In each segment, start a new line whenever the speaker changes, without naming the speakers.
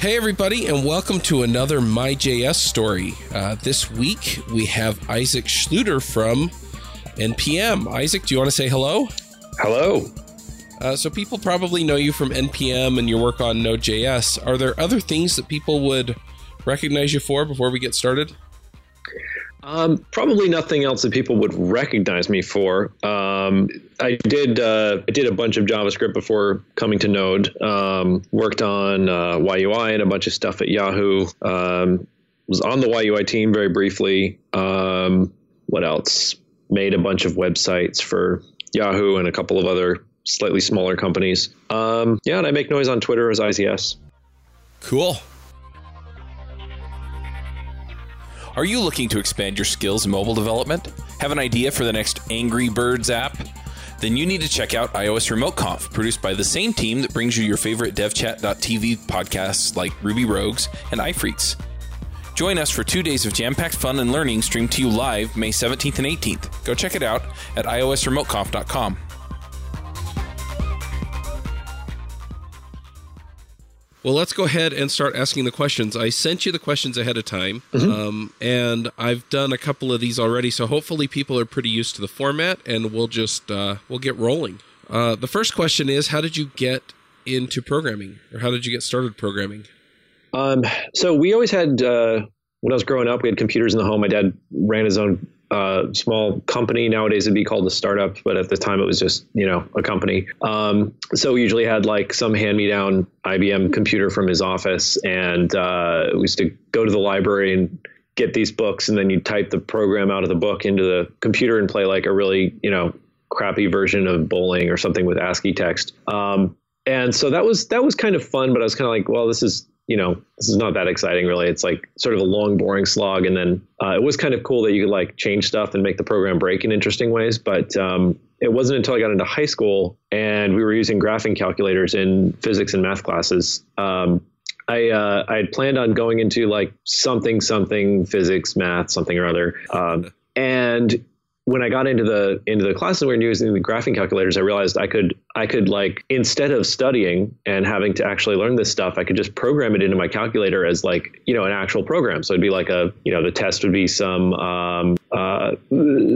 Hey, everybody, and welcome to another MyJS story. Uh, this week we have Isaac Schlueter from NPM. Isaac, do you want to say hello?
Hello.
Uh, so, people probably know you from NPM and your work on Node.js. Are there other things that people would recognize you for before we get started?
Um, probably nothing else that people would recognize me for. Um, I did uh, I did a bunch of JavaScript before coming to Node. Um, worked on uh, YUI and a bunch of stuff at Yahoo. Um, was on the YUI team very briefly. Um, what else? Made a bunch of websites for Yahoo and a couple of other slightly smaller companies. Um, yeah, and I make noise on Twitter as IZS.
Cool.
Are you looking to expand your skills in mobile development? Have an idea for the next Angry Birds app? Then you need to check out iOS Remote Conf, produced by the same team that brings you your favorite devchat.tv podcasts like Ruby Rogues and iPhreaks. Join us for two days of jam packed fun and learning streamed to you live May 17th and 18th. Go check it out at iosremoteconf.com.
Well, let's go ahead and start asking the questions. I sent you the questions ahead of time, mm-hmm. um, and I've done a couple of these already. So hopefully, people are pretty used to the format, and we'll just uh, we'll get rolling. Uh, the first question is, how did you get into programming, or how did you get started programming?
Um, so we always had uh, when I was growing up, we had computers in the home. My dad ran his own uh, small company. Nowadays it'd be called a startup, but at the time it was just you know a company. Um, so we usually had like some hand-me-down IBM computer from his office, and uh, we used to go to the library and get these books, and then you type the program out of the book into the computer and play like a really you know crappy version of bowling or something with ASCII text. Um, and so that was that was kind of fun, but I was kind of like, well, this is you know, this is not that exciting really. It's like sort of a long, boring slog. And then uh, it was kind of cool that you could like change stuff and make the program break in interesting ways. But um, it wasn't until I got into high school and we were using graphing calculators in physics and math classes. Um, I, uh, I had planned on going into like something, something physics, math, something or other. Um, and when I got into the into the classes we were using the graphing calculators, I realized I could I could like instead of studying and having to actually learn this stuff, I could just program it into my calculator as like you know an actual program. So it'd be like a you know the test would be some um, uh,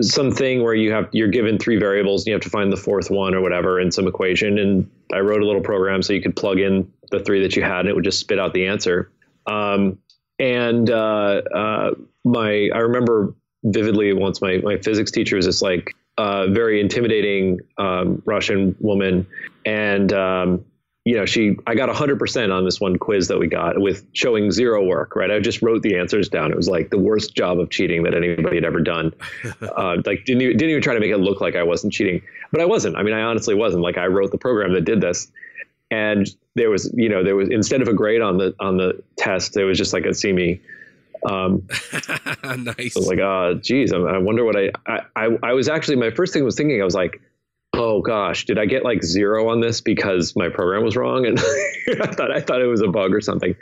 something where you have you're given three variables and you have to find the fourth one or whatever in some equation. And I wrote a little program so you could plug in the three that you had and it would just spit out the answer. Um, and uh, uh, my I remember vividly once my, my physics teacher was this like uh, very intimidating um, Russian woman. And, um, you know, she, I got 100% on this one quiz that we got with showing zero work, right? I just wrote the answers down. It was like the worst job of cheating that anybody had ever done. uh, like, didn't even, didn't even try to make it look like I wasn't cheating, but I wasn't. I mean, I honestly wasn't. Like, I wrote the program that did this. And there was, you know, there was, instead of a grade on the, on the test, there was just like a see me um,
nice.
I was like, oh, geez, I, I wonder what I, I, I was actually, my first thing was thinking, I was like, oh gosh, did I get like zero on this because my program was wrong? And I thought, I thought it was a bug or something.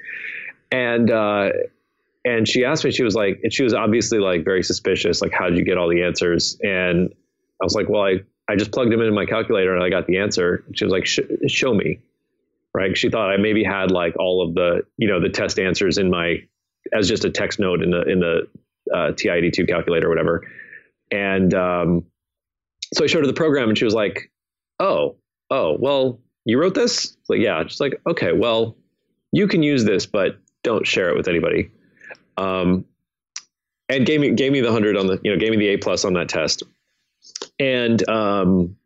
And, uh, and she asked me, she was like, and she was obviously like very suspicious, like, how did you get all the answers? And I was like, well, I, I just plugged them into my calculator and I got the answer. She was like, show me. Right. She thought I maybe had like all of the, you know, the test answers in my as just a text node in the in the uh, TI-82 calculator or whatever. And um, so I showed her the program, and she was like, "Oh, oh, well, you wrote this?" Like, yeah. Just like, okay, well, you can use this, but don't share it with anybody. Um, and gave me gave me the hundred on the you know gave me the A plus on that test. And um,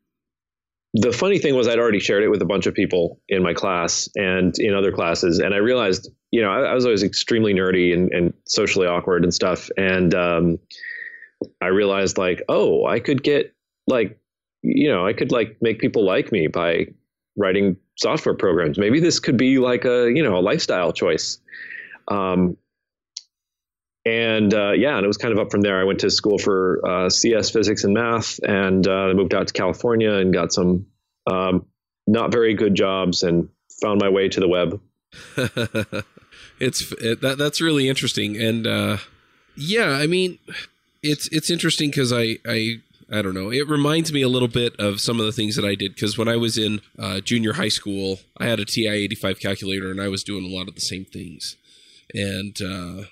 the funny thing was I'd already shared it with a bunch of people in my class and in other classes, and I realized, you know, I, I was always extremely nerdy and, and, socially awkward and stuff, and um, I realized like, oh, I could get like, you know, I could like make people like me by writing software programs. Maybe this could be like a you know a lifestyle choice. Um, and uh, yeah, and it was kind of up from there. I went to school for uh, CS, physics, and math, and uh, moved out to California and got some um, not very good jobs, and found my way to the web.
it's it, that that's really interesting, and uh, yeah, I mean, it's it's interesting because I I I don't know. It reminds me a little bit of some of the things that I did because when I was in uh, junior high school, I had a TI 85 calculator and I was doing a lot of the same things. And, uh,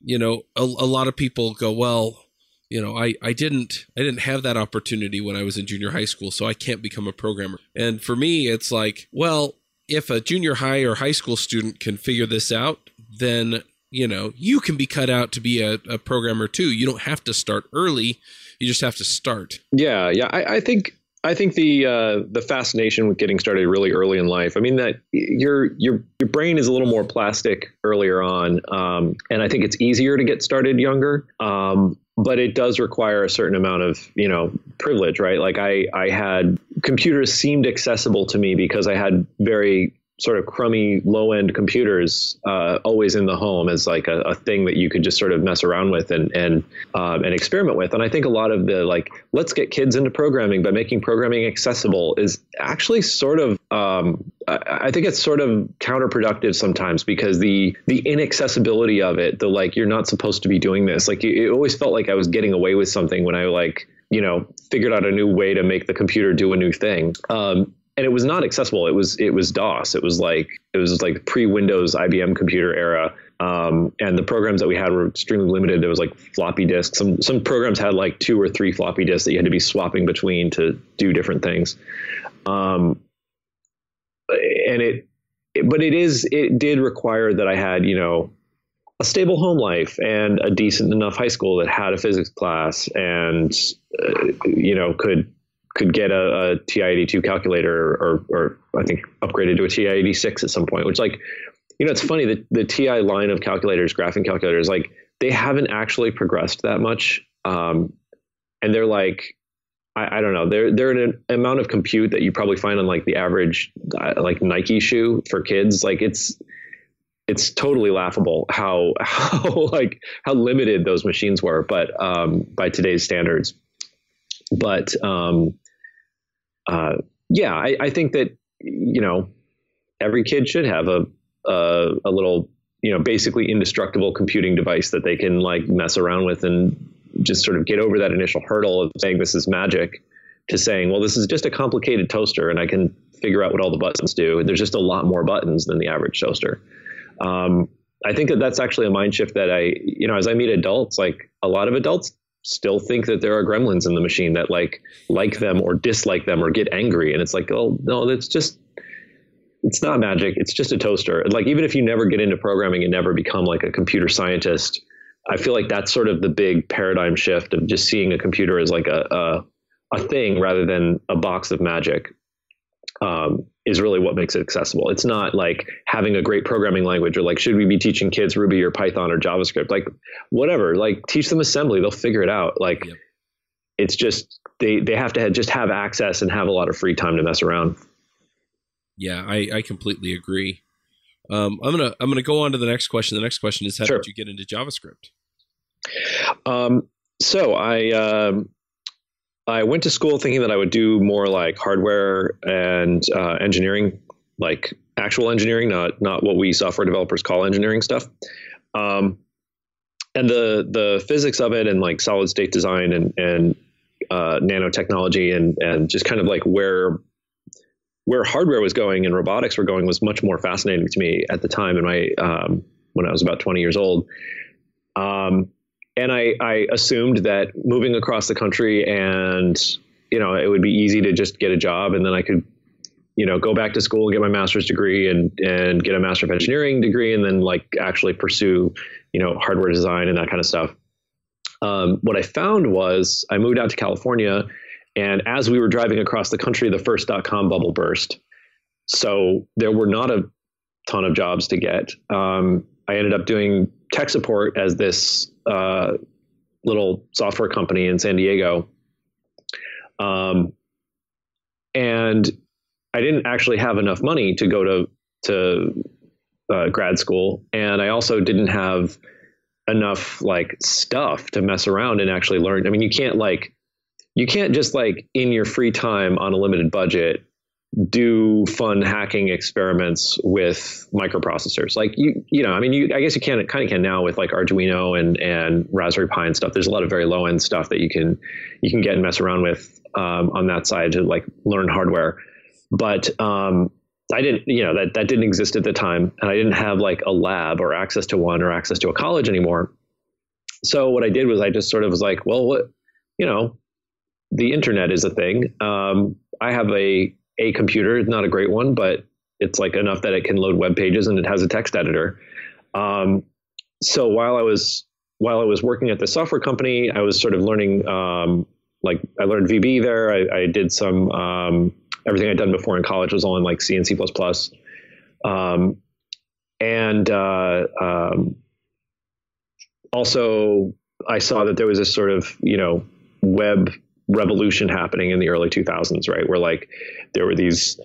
you know, a, a lot of people go, well, you know, I, I didn't I didn't have that opportunity when I was in junior high school, so I can't become a programmer. And for me, it's like, well, if a junior high or high school student can figure this out, then you know you can be cut out to be a, a programmer too. You don't have to start early; you just have to start.
Yeah, yeah. I, I think I think the uh, the fascination with getting started really early in life. I mean that your your your brain is a little more plastic earlier on, um, and I think it's easier to get started younger. Um, but it does require a certain amount of you know privilege, right? Like I I had computers seemed accessible to me because I had very sort of crummy low end computers uh, always in the home as like a, a, thing that you could just sort of mess around with and and um, and experiment with. And I think a lot of the like let's get kids into programming by making programming accessible is actually sort of um, I think it's sort of counterproductive sometimes because the the inaccessibility of it, the like you're not supposed to be doing this. Like it, it always felt like I was getting away with something when I like you know figured out a new way to make the computer do a new thing. Um, and it was not accessible. It was it was DOS. It was like it was like pre Windows IBM computer era. Um, and the programs that we had were extremely limited. There was like floppy disks. Some some programs had like two or three floppy disks that you had to be swapping between to do different things. Um, and it, it, but it is it did require that I had you know a stable home life and a decent enough high school that had a physics class and uh, you know could could get a, a TI-82 calculator or, or I think upgraded to a TI-86 at some point, which like, you know, it's funny that the TI line of calculators, graphing calculators, like they haven't actually progressed that much. Um, and they're like, I, I, don't know, they're, they're an amount of compute that you probably find on like the average, uh, like Nike shoe for kids. Like it's, it's totally laughable how, how like how limited those machines were, but um, by today's standards but um, uh, yeah, I, I, think that you know every kid should have a, a, a little you know basically indestructible computing device that they can like mess around with and just sort of get over that initial hurdle of saying this is magic to saying well this is just a complicated toaster and I can figure out what all the buttons do. There's just a lot more buttons than the average toaster. Um, I think that that's actually a mind shift that I, you know, as I meet adults, like a lot of adults still think that there are gremlins in the machine that like like them or dislike them or get angry. And it's like oh no that's just it's not magic. It's just a toaster. Like even if you never get into programming and never become like a computer scientist i feel like that's sort of the big paradigm shift of just seeing a computer as like a a, a thing rather than a box of magic um, is really what makes it accessible. It's not like having a great programming language or like, should we be teaching kids Ruby or Python or JavaScript? Like, whatever, like teach them assembly, they'll figure it out. Like, yep. it's just, they, they have to have, just have access and have a lot of free time to mess around.
Yeah, I, I completely agree. Um, I'm gonna I'm gonna go on to the next question. The next question is how sure. did you get into JavaScript?
Um, so I um, I went to school thinking that I would do more like hardware and uh, engineering, like actual engineering, not not what we software developers call engineering stuff. Um, and the the physics of it, and like solid state design and and uh, nanotechnology, and and just kind of like where where hardware was going and robotics were going was much more fascinating to me at the time in my um, when I was about 20 years old. Um, and I, I assumed that moving across the country and you know it would be easy to just get a job and then I could you know go back to school and get my master's degree and and get a master of engineering degree and then like actually pursue you know hardware design and that kind of stuff. Um, what I found was I moved out to California, and as we were driving across the country, the first dot com bubble burst. So there were not a ton of jobs to get. Um, I ended up doing tech support as this uh, little software company in San Diego. Um, and I didn't actually have enough money to go to to uh, grad school, and I also didn't have enough like stuff to mess around and actually learn. I mean, you can't like you can't just like in your free time on a limited budget do fun hacking experiments with microprocessors. Like you, you know, I mean, you, I guess you can kind of can now with like Arduino and and Raspberry Pi and stuff. There's a lot of very low end stuff that you can you can get and mess around with um, on that side to like learn hardware. But um, I didn't, you know, that that didn't exist at the time, and I didn't have like a lab or access to one or access to a college anymore. So what I did was I just sort of was like, well, what, you know, the internet is a thing. Um, I have a a computer, not a great one, but it's like enough that it can load web pages and it has a text editor. Um, so while I was while I was working at the software company, I was sort of learning. Um, like I learned VB there. I, I did some um, everything I'd done before in college was all in like C and C plus plus. Um, and uh, um, also, I saw that there was this sort of you know web revolution happening in the early 2000s, right? Where like there were these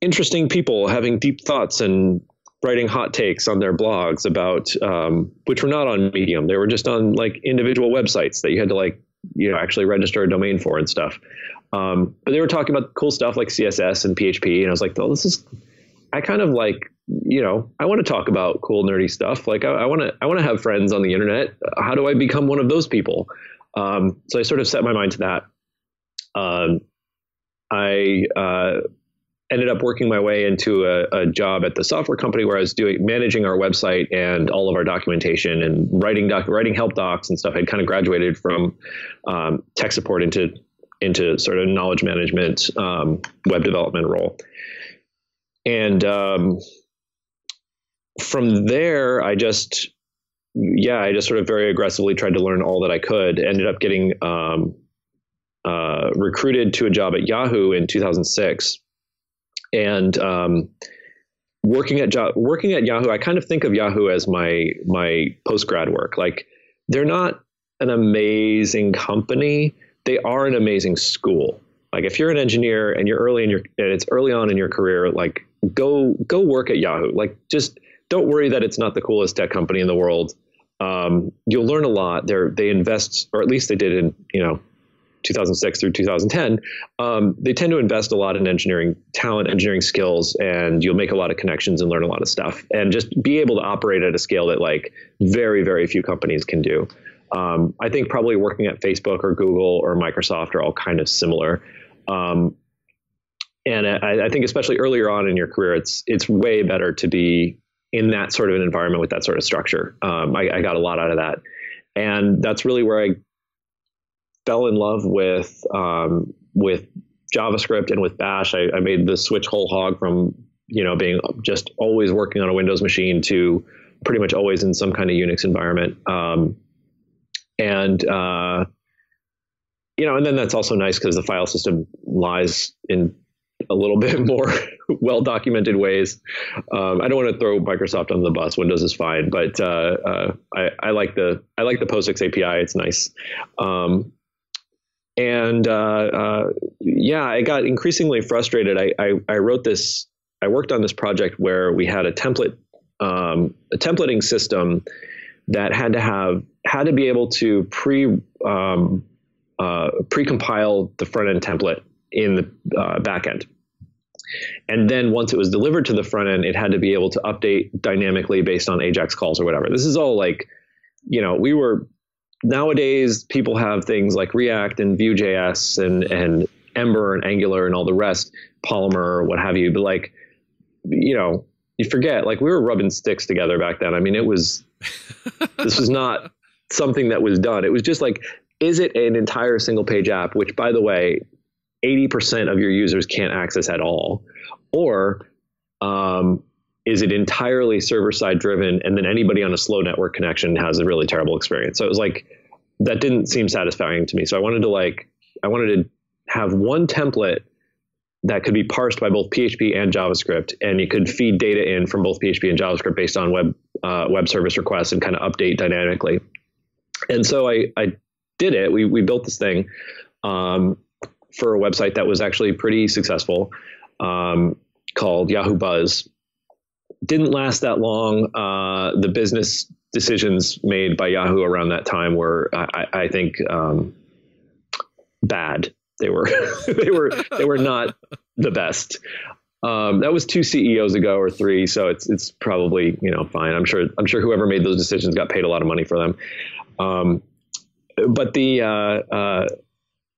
interesting people having deep thoughts and writing hot takes on their blogs about um, which were not on Medium. They were just on like individual websites that you had to like you know actually register a domain for and stuff. Um, but they were talking about cool stuff like CSS and PHP, and I was like, oh, this is. I kind of like you know I want to talk about cool nerdy stuff. Like I want to I want to have friends on the internet. How do I become one of those people? Um, so I sort of set my mind to that. Um, I uh, ended up working my way into a, a, job at the software company where I was doing managing our website and all of our documentation and writing doc, writing help docs and stuff. I'd kind of graduated from um, tech support into into sort of knowledge management, um, web development role, and um, from there, I just yeah, I just sort of very aggressively tried to learn all that I could. Ended up getting um, uh, recruited to a job at Yahoo in 2006, and um, working at working at Yahoo. I kind of think of Yahoo as my my post grad work. Like they're not an amazing company. They are an amazing school. Like if you're an engineer and you're early in your and it's early on in your career, like go go work at Yahoo. Like just don't worry that it's not the coolest tech company in the world um, you'll learn a lot. They they invest, or at least they did in you know 2006 through 2010. Um, they tend to invest a lot in engineering talent, engineering skills, and you'll make a lot of connections and learn a lot of stuff, and just be able to operate at a scale that like very very few companies can do. Um, I think probably working at Facebook or Google or Microsoft are all kind of similar. Um, and I, I, think especially earlier on in your career, it's it's way better to be in that sort of an environment with that sort of structure. Um, I, I, got a lot out of that, and that's really where I fell in love with um, with JavaScript and with Bash. I, I, made the switch whole hog from you know being just always working on a Windows machine to pretty much always in some kind of Unix environment. Um, and uh, you know, and then that's also nice because the file system lies in a little bit more well documented ways. Um, I don't want to throw Microsoft on the bus. Windows is fine, but uh, uh, I, I, like the I like the POSIX API. It's nice. Um, and uh, uh, yeah, I got increasingly frustrated. I, I, I wrote this. I worked on this project where we had a template um, a templating system that had to have had to be able to pre um, uh, pre-compile the front end template in the uh, back end. And then once it was delivered to the front end, it had to be able to update dynamically based on Ajax calls or whatever. This is all like, you know, we were nowadays people have things like React and Vue.js and and Ember and Angular and all the rest, Polymer what have you. But like, you know, you forget like we were rubbing sticks together back then. I mean, it was this was not something that was done. It was just like, is it an entire single page app? Which, by the way, 80% of your users can't access at all? Or um, is it entirely server side driven and then anybody on a slow network connection has a really terrible experience? So it was like, that didn't seem satisfying to me. So I wanted to like, I wanted to have one template that could be parsed by both PHP and JavaScript, and you could feed data in from both PHP and JavaScript based on web uh, web service requests and kind of update dynamically. And so I, I did it. We, we built this thing. Um, for a website that was actually pretty successful um, called Yahoo Buzz. Didn't last that long. Uh, the business decisions made by Yahoo around that time were, I, I think, um, bad. they were they were they were not the best. Um, that was two CEOs ago or three, so it's it's probably you know fine. I'm sure I'm sure whoever made those decisions got paid a lot of money for them. Um, but the uh, uh,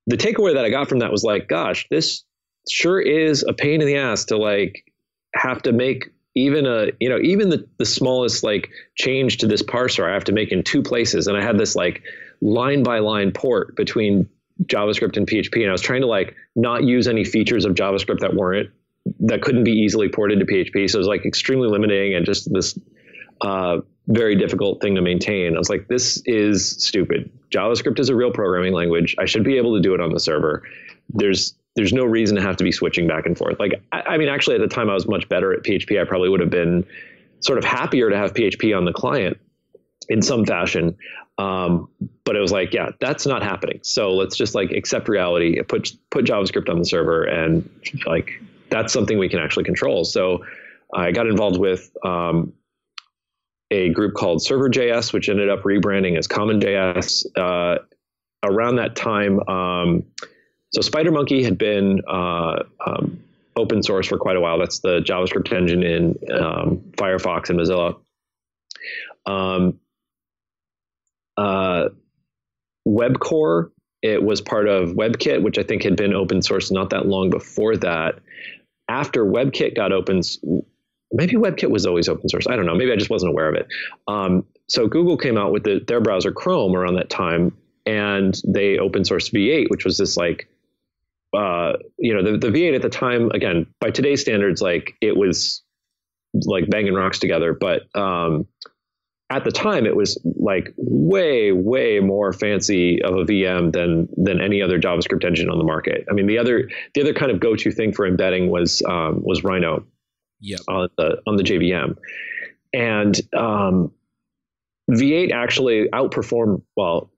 the takeaway that I got from that was like, gosh, this sure is a pain in the ass to like have to make even a you know even the the smallest like change to this parser I have to make in two places, and I had this like line by line port between JavaScript and PHP, and I was trying to like not use any features of JavaScript that weren't that couldn't be easily ported to PHP. So it was like extremely limiting and just this uh, very difficult thing to maintain. I was like, this is stupid. JavaScript is a real programming language. I should be able to do it on the server. There's there's no reason to have to be switching back and forth. Like, I, I mean, actually, at the time I was much better at PHP. I probably would have been sort of happier to have PHP on the client in some fashion. Um, but it was like, yeah, that's not happening. So let's just like accept reality, put put JavaScript on the server, and like that's something we can actually control. So I got involved with um, a group called Server.js, which ended up rebranding as CommonJS. Uh, around that time, um, so SpiderMonkey had been uh, um, open source for quite a while. That's the JavaScript engine in um, Firefox and Mozilla. Um, uh, WebCore, it was part of WebKit, which I think had been open source not that long before that. After WebKit got open, maybe WebKit was always open source. I don't know. Maybe I just wasn't aware of it. Um, so Google came out with the, their browser Chrome around that time, and they open sourced V8, which was this like, uh, you know, the, the V8 at the time, again, by today's standards, like it was like banging rocks together, but um, at the time it was like way way more fancy of a VM than than any other JavaScript engine on the market. I mean the other the other kind of go to thing for embedding was um, was Rhino
yep.
on the on the JVM, and um, V8 actually outperformed well.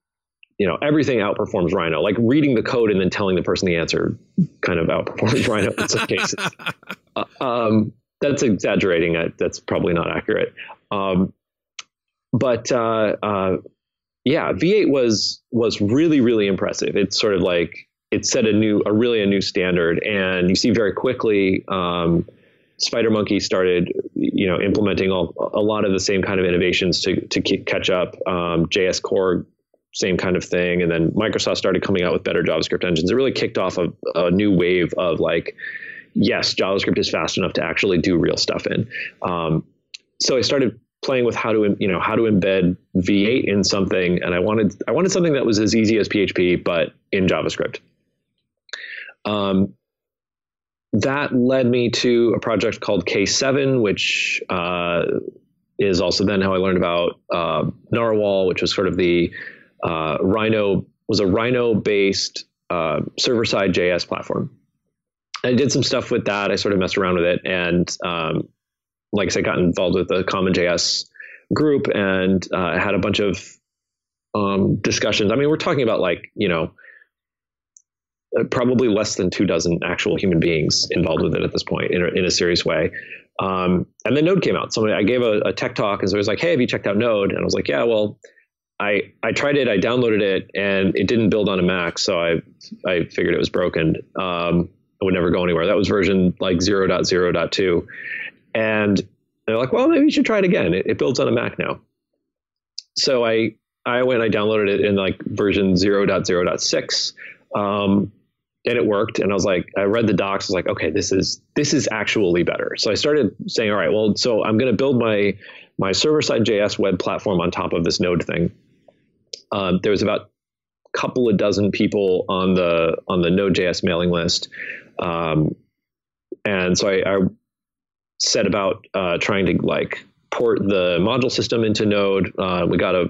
You know, everything outperforms Rhino. Like reading the code and then telling the person the answer kind of outperforms Rhino in some cases. Uh, um, that's exaggerating. That's probably not accurate. Um, but uh, uh, yeah, V8 was was really really impressive. It's sort of like it set a new a really a new standard, and you see very quickly. Um, SpiderMonkey started, you know, implementing all, a lot of the same kind of innovations to to keep, catch up. Um, JS Core, same kind of thing, and then Microsoft started coming out with better JavaScript engines. It really kicked off a, a new wave of like, yes, JavaScript is fast enough to actually do real stuff in. Um, so I started playing with how to you know how to embed V8 in something, and I wanted I wanted something that was as easy as PHP but in JavaScript. Um, that led me to a project called K7, which uh, is also then how I learned about uh, Narwhal, which was sort of the uh, Rhino was a Rhino based uh, server side JS platform. I did some stuff with that. I sort of messed around with it, and um, like I said, got involved with the CommonJS group and uh, had a bunch of um, discussions. I mean, we're talking about like you know uh, probably less than two dozen actual human beings involved with it at this point in a, in a serious way. Um, and then Node came out. So I gave a, a tech talk, and so it was like, "Hey, have you checked out Node?" And I was like, "Yeah, well." I, I tried it, I downloaded it, and it didn't build on a Mac, so I I figured it was broken. Um, it would never go anywhere. That was version like 0.0.2. And they're like, well, maybe you should try it again. It, it builds on a Mac now. So I I went, I downloaded it in like version 0.0.6. Um, and it worked. And I was like, I read the docs. I was like, okay, this is this is actually better. So I started saying, all right, well, so I'm going to build my my server side JS web platform on top of this Node thing. Um, there was about a couple of dozen people on the on the Node.js mailing list, um, and so I, I set about uh, trying to like port the module system into Node. Uh, we got a,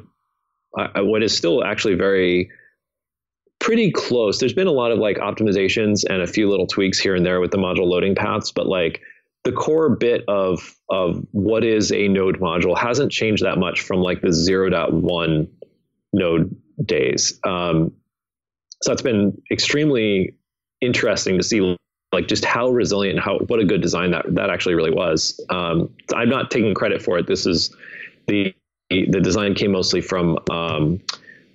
a what is still actually very pretty close. There's been a lot of like optimizations and a few little tweaks here and there with the module loading paths, but like the core bit of of what is a node module hasn't changed that much from like the 0.1 node days. Um, so it's been extremely interesting to see like just how resilient how what a good design that that actually really was. Um, I'm not taking credit for it. This is the the design came mostly from um,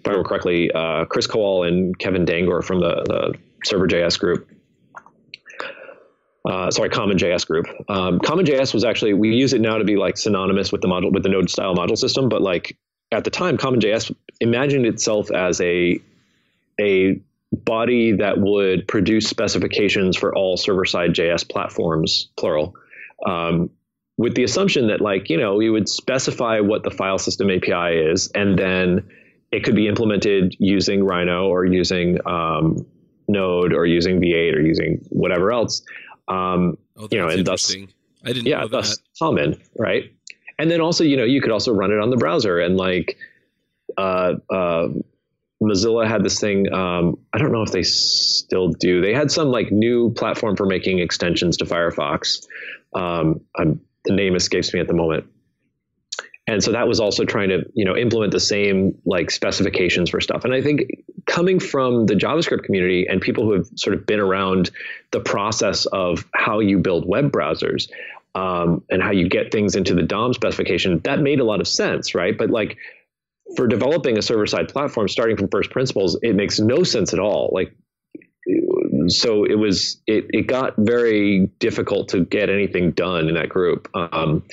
if I remember correctly, uh, Kris Kowal and Kevin Dangoor from the, the server.js group. Uh, sorry, CommonJS group. Um, CommonJS was actually we use it now to be like synonymous with the model with the node style module system, but like at the time, CommonJS imagined itself as a a body that would produce specifications for all server side JS platforms, plural, um, with the assumption that like you know you would specify what the file system API is, and then it could be implemented using Rhino or using um, Node or using V8 or using whatever else. Um,
Oh,
you know, and thus,
interesting. I didn't
yeah,
know
thus
that.
common, right? And then also, you know, you could also run it on the browser and like, uh, uh, Mozilla had this thing. Um, I don't know if they still do. They had some like new platform for making extensions to Firefox. Um, the name escapes me at the moment. And so that was also trying to, you know, implement the same like specifications for stuff. And I think coming from the JavaScript community and people who have sort of been around the process of how you build web browsers um, and how you get things into the DOM specification, that made a lot of sense, right? But like for developing a server side platform, starting from first principles, it makes no sense at all. Like, so it was, it, it got very difficult to get anything done in that group. Um,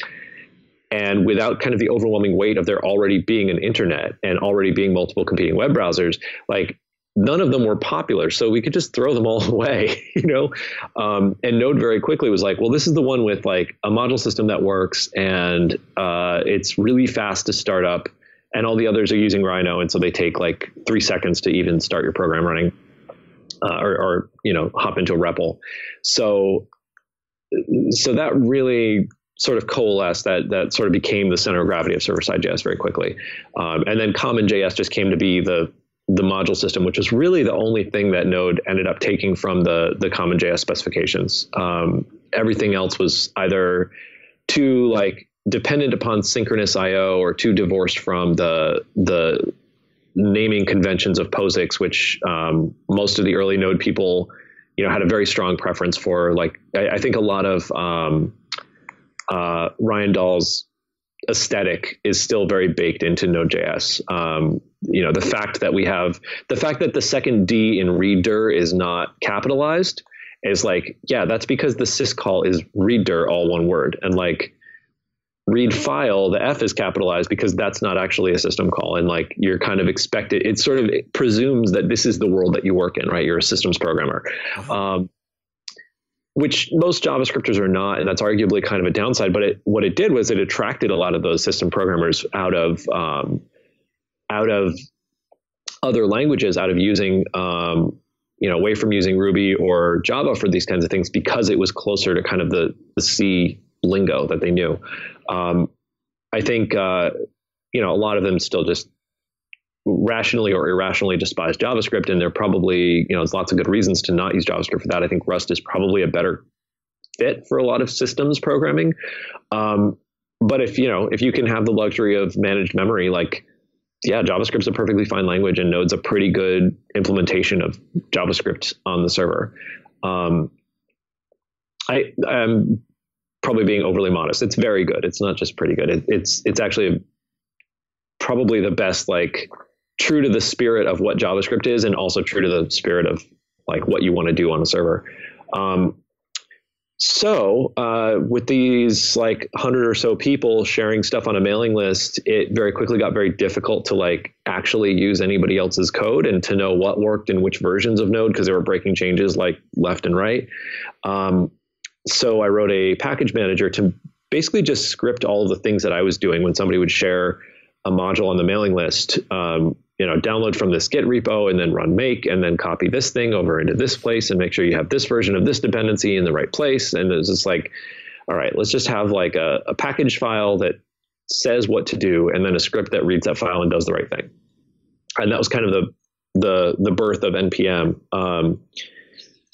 and without kind of the overwhelming weight of there already being an internet and already being multiple competing web browsers, like none of them were popular. So we could just throw them all away, you know? Um, and Node very quickly was like, well, this is the one with like a module system that works and uh, it's really fast to start up. And all the others are using Rhino. And so they take like three seconds to even start your program running uh, or, or, you know, hop into a REPL. So, so that really sort of coalesced that that sort of became the center of gravity of server side JS very quickly. Um, and then Common JS just came to be the the module system, which was really the only thing that Node ended up taking from the the Common JS specifications. Um, everything else was either too like dependent upon synchronous I/O or too divorced from the the naming conventions of POSIX, which um, most of the early Node people, you know, had a very strong preference for. Like I, I think a lot of um, uh, Ryan Dahl's aesthetic is still very baked into Node.js. Um, you know, the fact that we have the fact that the second D in readdir is not capitalized is like, yeah, that's because the syscall is readdir all one word, and like read file, the F is capitalized because that's not actually a system call, and like you're kind of expected. It sort of presumes that this is the world that you work in, right? You're a systems programmer. Um, which most JavaScripters are not, and that's arguably kind of a downside. But it, what it did was it attracted a lot of those system programmers out of um, out of other languages, out of using um, you know away from using Ruby or Java for these kinds of things because it was closer to kind of the the C lingo that they knew. Um, I think uh, you know a lot of them still just rationally or irrationally despise JavaScript, and there probably you know there's lots of good reasons to not use JavaScript for that. I think Rust is probably a better fit for a lot of systems programming. Um, but if you know if you can have the luxury of managed memory, like yeah, JavaScript's a perfectly fine language, and Node's a pretty good implementation of JavaScript on the server. Um, I am probably being overly modest. It's very good. It's not just pretty good. It, it's it's actually probably the best like true to the spirit of what JavaScript is, and also true to the spirit of like what you want to do on a server. Um, so uh, with these like hundred or so people sharing stuff on a mailing list, it very quickly got very difficult to like actually use anybody else's code and to know what worked in which versions of Node because they were breaking changes like left and right. Um, so I wrote a package manager to basically just script all of the things that I was doing when somebody would share a module on the mailing list. Um, you know, download from this Git repo and then run make and then copy this thing over into this place and make sure you have this version of this dependency in the right place. And it's just like, all right, let's just have like a, a package file that says what to do and then a script that reads that file and does the right thing. And that was kind of the the the birth of npm. Um,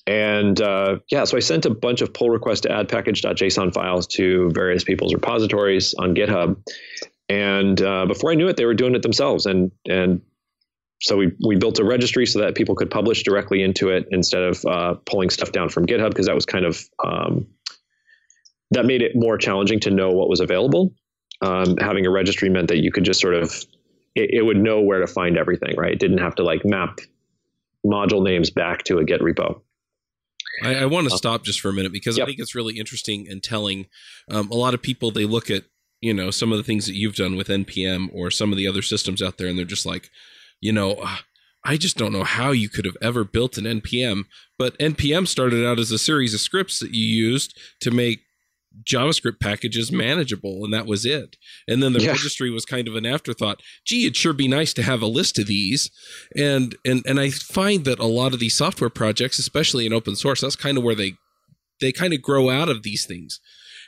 and uh, yeah, so I sent a bunch of pull requests to add package.json files to various people's repositories on GitHub. And uh, before I knew it, they were doing it themselves. And and so we we built a registry so that people could publish directly into it instead of uh, pulling stuff down from GitHub because that was kind of um, that made it more challenging to know what was available. Um, having a registry meant that you could just sort of it, it would know where to find everything, right? It didn't have to like map module names back to a Git repo.
I, I want to uh, stop just for a minute because yep. I think it's really interesting and telling. Um, a lot of people they look at you know some of the things that you've done with npm or some of the other systems out there and they're just like you know i just don't know how you could have ever built an npm but npm started out as a series of scripts that you used to make javascript packages manageable and that was it and then the yeah. registry was kind of an afterthought gee it'd sure be nice to have a list of these and and and i find that a lot of these software projects especially in open source that's kind of where they they kind of grow out of these things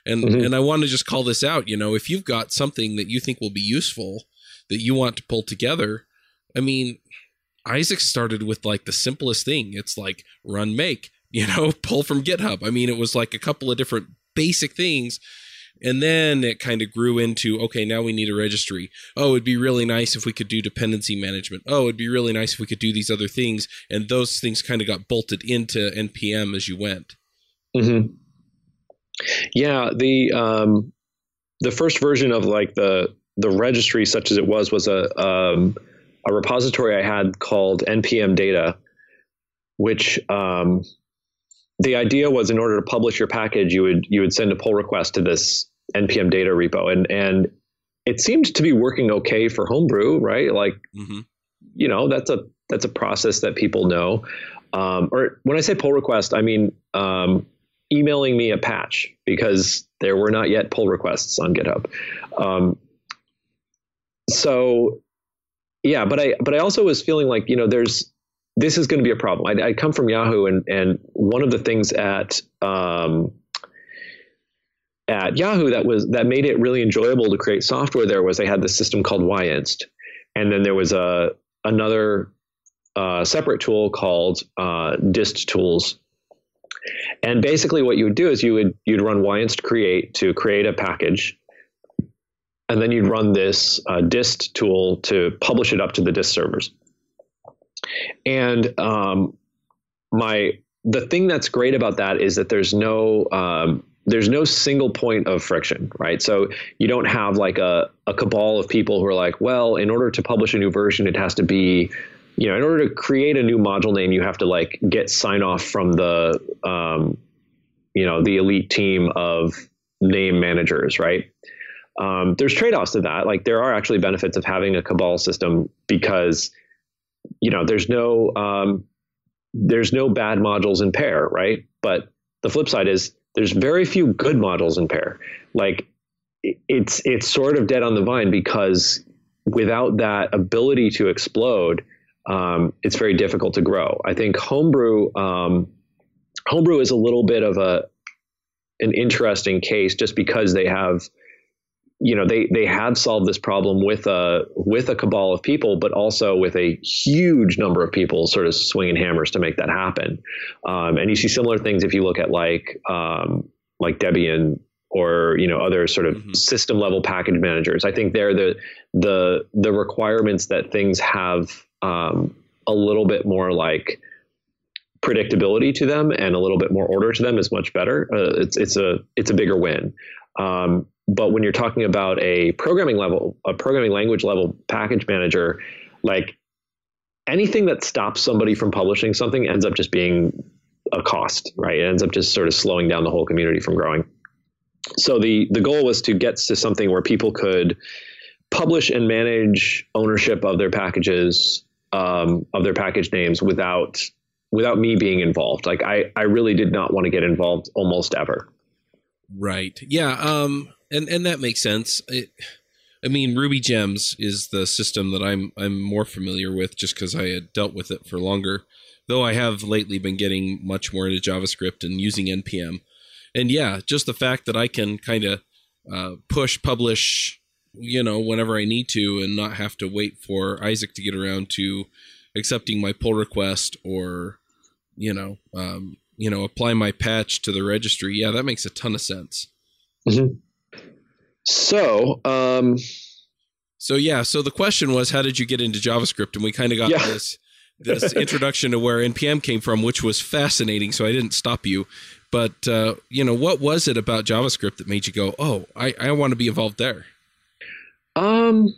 and mm-hmm. and I want to just call this out. You know, if you've got something that you think will be useful that you want to pull together, I mean, Isaac started with like the simplest thing. It's like run make, you know, pull from GitHub. I mean, it was like a couple of different basic things. And then it kind of grew into okay, now we need a registry. Oh, it'd be really nice if we could do dependency management. Oh, it'd be really nice if we could do these other things. And those things kind of got bolted into NPM as you went.
Mm-hmm. Yeah, the um, the first version of like the the registry, such as it was, was a um, a repository I had called npm data, which um, the idea was in order to publish your package, you would you would send a pull request to this npm data repo, and and it seemed to be working okay for homebrew, right? Like, mm-hmm. you know, that's a that's a process that people know. Um, or when I say pull request, I mean um, emailing me a patch because there were not yet pull requests on GitHub. Um, so yeah, but I but I also was feeling like you know there's this is going to be a problem. I, I come from Yahoo, and and one of the things at um, at Yahoo that was that made it really enjoyable to create software there was they had this system called Yinst, and then there was a another uh, separate tool called uh, dist tools and basically, what you would do is you would you'd run yinst create to create a package, and then you'd run this uh, dist tool to publish it up to the dist servers. And um, my the thing that's great about that is that there's no um, there's no single point of friction, right? So you don't have like a, a cabal of people who are like, well, in order to publish a new version, it has to be you know, in order to create a new module name, you have to like get sign off from the, um, you know, the elite team of name managers, right? Um, there's trade-offs to that. Like there are actually benefits of having a cabal system because, you know, there's no um, there's no bad modules in PEAR, right? But the flip side is there's very few good modules in PEAR. Like it's it's sort of dead on the vine because without that ability to explode, um, it's very difficult to grow. I think homebrew um, homebrew is a little bit of a an interesting case just because they have you know they they had solved this problem with a with a cabal of people but also with a huge number of people sort of swinging hammers to make that happen um, and you see similar things if you look at like um, like debian or you know other sort of mm-hmm. system level package managers i think they're the the the requirements that things have um, a little bit more like predictability to them and a little bit more order to them is much better. Uh, it's it's a it's a bigger win. Um, but when you're talking about a programming level, a programming language level package manager, like anything that stops somebody from publishing something ends up just being a cost, right? It ends up just sort of slowing down the whole community from growing. So the the goal was to get to something where people could publish and manage ownership of their packages um, of their package names without without me being involved. Like I, I really did not want to get involved almost ever.
Right. Yeah. Um. And and that makes sense. It, I mean, Ruby Gems is the system that I'm I'm more familiar with, just because I had dealt with it for longer. Though I have lately been getting much more into JavaScript and using npm. And yeah, just the fact that I can kind of uh, push, publish, you know, whenever I need to and not have to wait for Isaac to get around to accepting my pull request or, you know, um, you know, apply my patch to the registry. Yeah, that makes a ton of sense.
Mm-hmm. So, um,
so yeah, so the question was, how did you get into JavaScript? And we kind of got yeah. this this introduction to where npm came from, which was fascinating. So I didn't stop you, but uh, you know, what was it about JavaScript that made you go, "Oh, I, I want to be involved there"?
Um,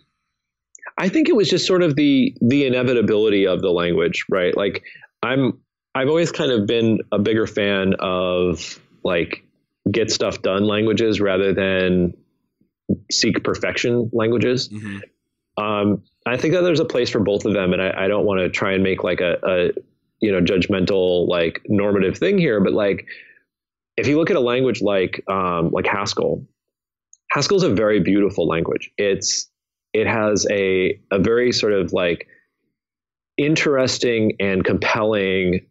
I think it was just sort of the the inevitability of the language, right? Like I'm I've always kind of been a bigger fan of like get stuff done languages rather than seek perfection languages. Mm-hmm. Um, I think that there's a place for both of them, and I, I don't want to try and make like a, a you know judgmental like normative thing here, but like if you look at a language like um, like Haskell, Haskell is a very beautiful language. It's it has a a very sort of like interesting and compelling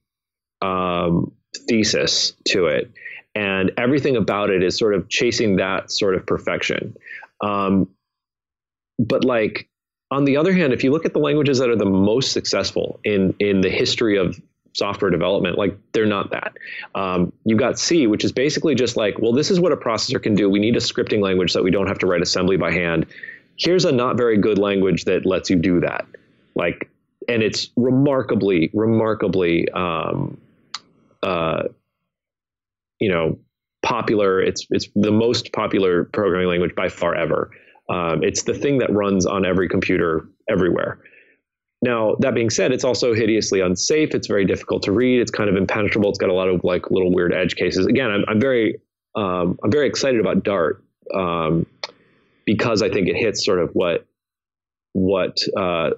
um, thesis to it, and everything about it is sort of chasing that sort of perfection. Um, but like on the other hand, if you look at the languages that are the most successful in in the history of software development, like they're not that. Um, you've got C, which is basically just like, well, this is what a processor can do. We need a scripting language so that we don't have to write assembly by hand. Here's a not very good language that lets you do that. Like, and it's remarkably, remarkably, um, uh, you know, popular. It's it's the most popular programming language by far ever. Um, it's the thing that runs on every computer everywhere. Now, that being said, it's also hideously unsafe. It's very difficult to read. It's kind of impenetrable. It's got a lot of like little weird edge cases. Again, I'm, I'm very um, I'm very excited about Dart um, because I think it hits sort of what what uh,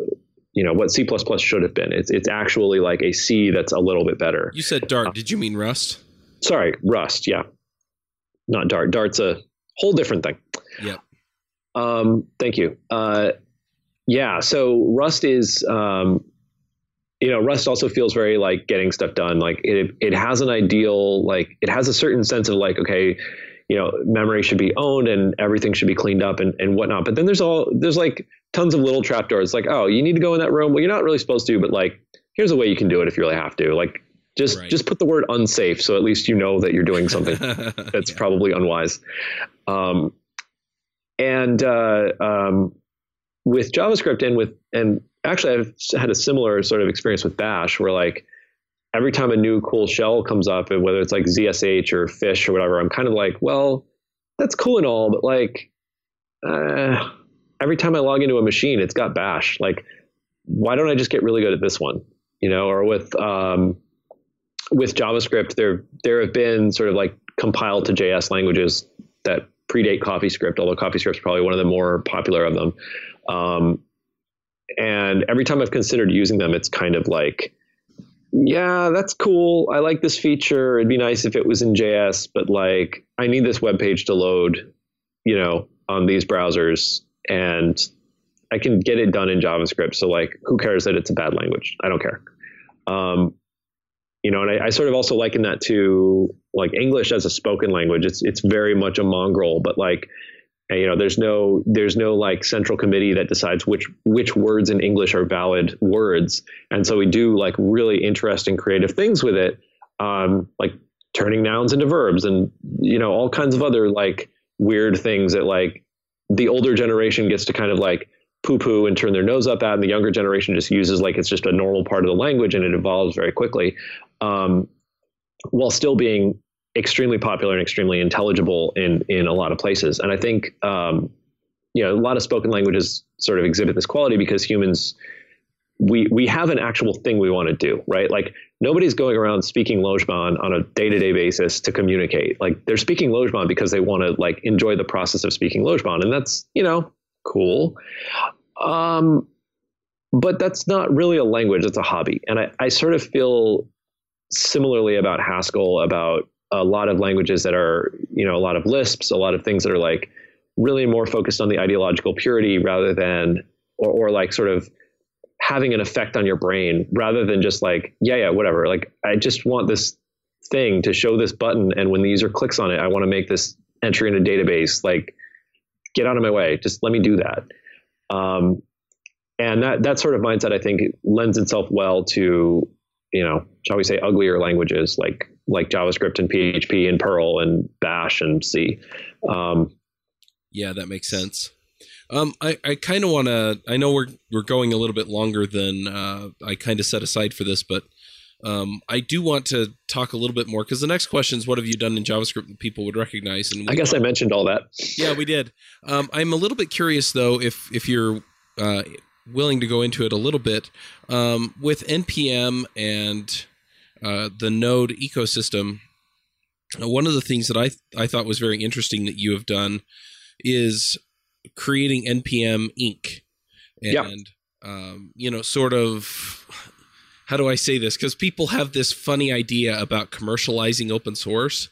you know what C should have been. It's it's actually like a C that's a little bit better.
You said Dart. Uh, Did you mean Rust?
Sorry, Rust. Yeah, not Dart. Dart's a whole different thing.
Yeah.
Um, thank you. Uh, yeah. So Rust is, um, you know, Rust also feels very like getting stuff done. Like it, it has an ideal, like it has a certain sense of like, okay, you know, memory should be owned and everything should be cleaned up and, and whatnot. But then there's all, there's like tons of little trapdoors. Like, oh, you need to go in that room. Well, you're not really supposed to, but like, here's a way you can do it if you really have to. Like, just right. just put the word unsafe, so at least you know that you're doing something that's yeah. probably unwise. Um, and uh, um, with JavaScript and with and actually I've had a similar sort of experience with Bash where like every time a new cool shell comes up and whether it's like ZSH or fish or whatever, I'm kind of like, well, that's cool and all, but like uh, every time I log into a machine, it's got Bash. Like, why don't I just get really good at this one? You know, or with um, with JavaScript, there there have been sort of like compiled to JS languages that predate CoffeeScript, although CoffeeScript is probably one of the more popular of them. Um, and every time I've considered using them, it's kind of like, yeah, that's cool. I like this feature. It'd be nice if it was in JS, but like, I need this web page to load, you know, on these browsers, and I can get it done in JavaScript. So like, who cares that it's a bad language? I don't care. Um, you know, and I, I, sort of also liken that to like English as a spoken language. It's it's very much a mongrel, but like you know there's no there's no like central committee that decides which which words in english are valid words and so we do like really interesting creative things with it um, like turning nouns into verbs and you know all kinds of other like weird things that like the older generation gets to kind of like poo poo and turn their nose up at and the younger generation just uses like it's just a normal part of the language and it evolves very quickly um, while still being extremely popular and extremely intelligible in in a lot of places. And I think um, you know a lot of spoken languages sort of exhibit this quality because humans we we have an actual thing we want to do, right? Like nobody's going around speaking Lojban on a day-to-day basis to communicate. Like they're speaking Lojban because they want to like enjoy the process of speaking Lojban, and that's you know cool. Um, but that's not really a language; it's a hobby, and I, I sort of feel similarly about Haskell, about a lot of languages that are, you know, a lot of Lisps, a lot of things that are like really more focused on the ideological purity rather than, or, or like sort of having an effect on your brain rather than just like, yeah, yeah, whatever. Like, I just want this thing to show this button. And when the user clicks on it, I want to make this entry in a database. Like, get out of my way. Just let me do that. Um, and that, that sort of mindset, I think, lends itself well to, you know, shall we say, uglier languages like like JavaScript and PHP and Perl and Bash and C. Um,
yeah, that makes sense. Um, I, I kind of want to. I know we're we're going a little bit longer than uh, I kind of set aside for this, but um, I do want to talk a little bit more because the next question is, what have you done in JavaScript that people would recognize?
And I guess I mentioned all that.
Yeah, we did. Um, I'm a little bit curious though if if you're uh, willing to go into it a little bit, um, with NPM and uh, the Node ecosystem, one of the things that I th- I thought was very interesting that you have done is creating NPM Inc. And
Yeah.
um, you know, sort of how do I say this? Because people have this funny idea about commercializing open source,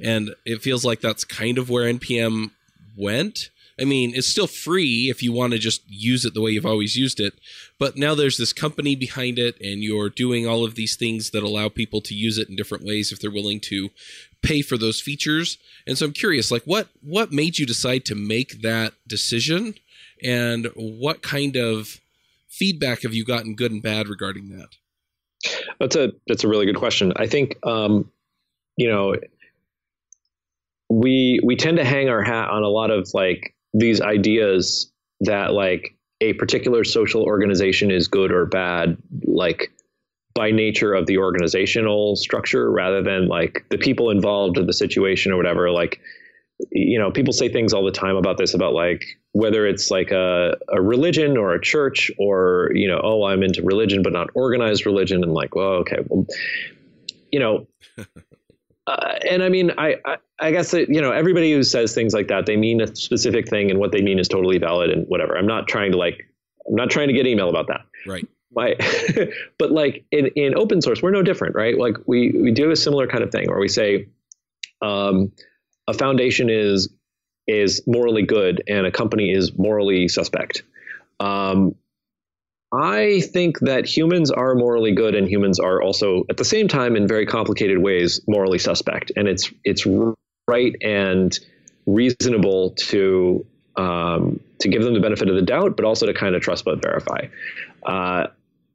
and it feels like that's kind of where NPM went. I mean, it's still free if you want to just use it the way you've always used it, but now there's this company behind it, and you're doing all of these things that allow people to use it in different ways if they're willing to pay for those features. And so I'm curious, like what what made you decide to make that decision, and what kind of feedback have you gotten, good and bad, regarding that?
That's a that's a really good question. I think um, you know we we tend to hang our hat on a lot of like these ideas that like a particular social organization is good or bad, like by nature of the organizational structure rather than like the people involved or the situation or whatever. Like you know, people say things all the time about this about like whether it's like a, a religion or a church or, you know, oh, I'm into religion, but not organized religion. And like, well, okay, well, you know, uh, and I mean, I, I, I guess that, you know, everybody who says things like that, they mean a specific thing and what they mean is totally valid and whatever. I'm not trying to like, I'm not trying to get email about that
Right.
my but like in, in open source we're no different right like we we do a similar kind of thing where we say um, a foundation is is morally good and a company is morally suspect um, i think that humans are morally good and humans are also at the same time in very complicated ways morally suspect and it's it's right and reasonable to um, to give them the benefit of the doubt, but also to kind of trust but verify. Uh,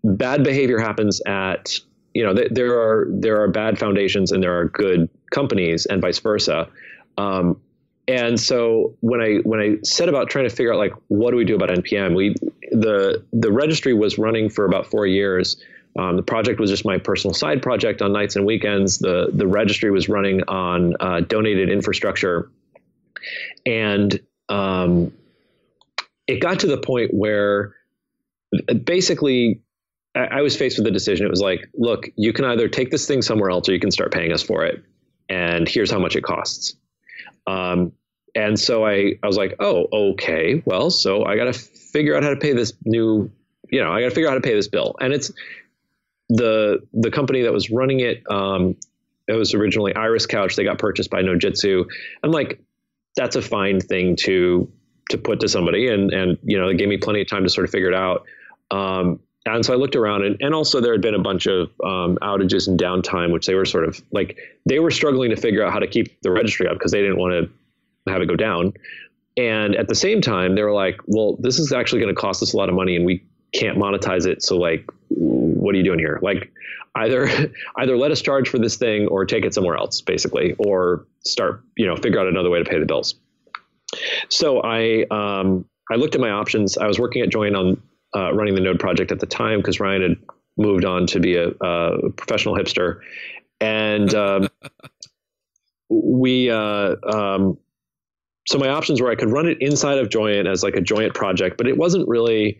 bad behavior happens at you know th- there are there are bad foundations and there are good companies and vice versa. Um, and so when I when I set about trying to figure out like what do we do about npm, we the the registry was running for about four years. Um, the project was just my personal side project on nights and weekends. The the registry was running on uh, donated infrastructure, and um, it got to the point where basically I, I was faced with the decision. It was like, look, you can either take this thing somewhere else or you can start paying us for it, and here's how much it costs. Um, and so I, I was like, oh, okay, well, so I got to figure out how to pay this new, you know, I got to figure out how to pay this bill. And it's the the company that was running it. Um, it was originally Iris Couch. They got purchased by Nodejitsu. I'm like, that's a fine thing to to put to somebody, and and you know, it gave me plenty of time to sort of figure it out. Um, and so I looked around, and, and also there had been a bunch of um, outages and downtime, which they were sort of like they were struggling to figure out how to keep the registry up because they didn't want to have it go down. And at the same time, they were like, "Well, this is actually going to cost us a lot of money, and we can't monetize it. So, like, what are you doing here? Like, either either let us charge for this thing, or take it somewhere else, basically, or start, you know, figure out another way to pay the bills." So I um, I looked at my options. I was working at Joyent on uh, running the Node project at the time because Ryan had moved on to be a, a professional hipster, and um, we. Uh, um, so my options were I could run it inside of Joyent as like a Joyent project, but it wasn't really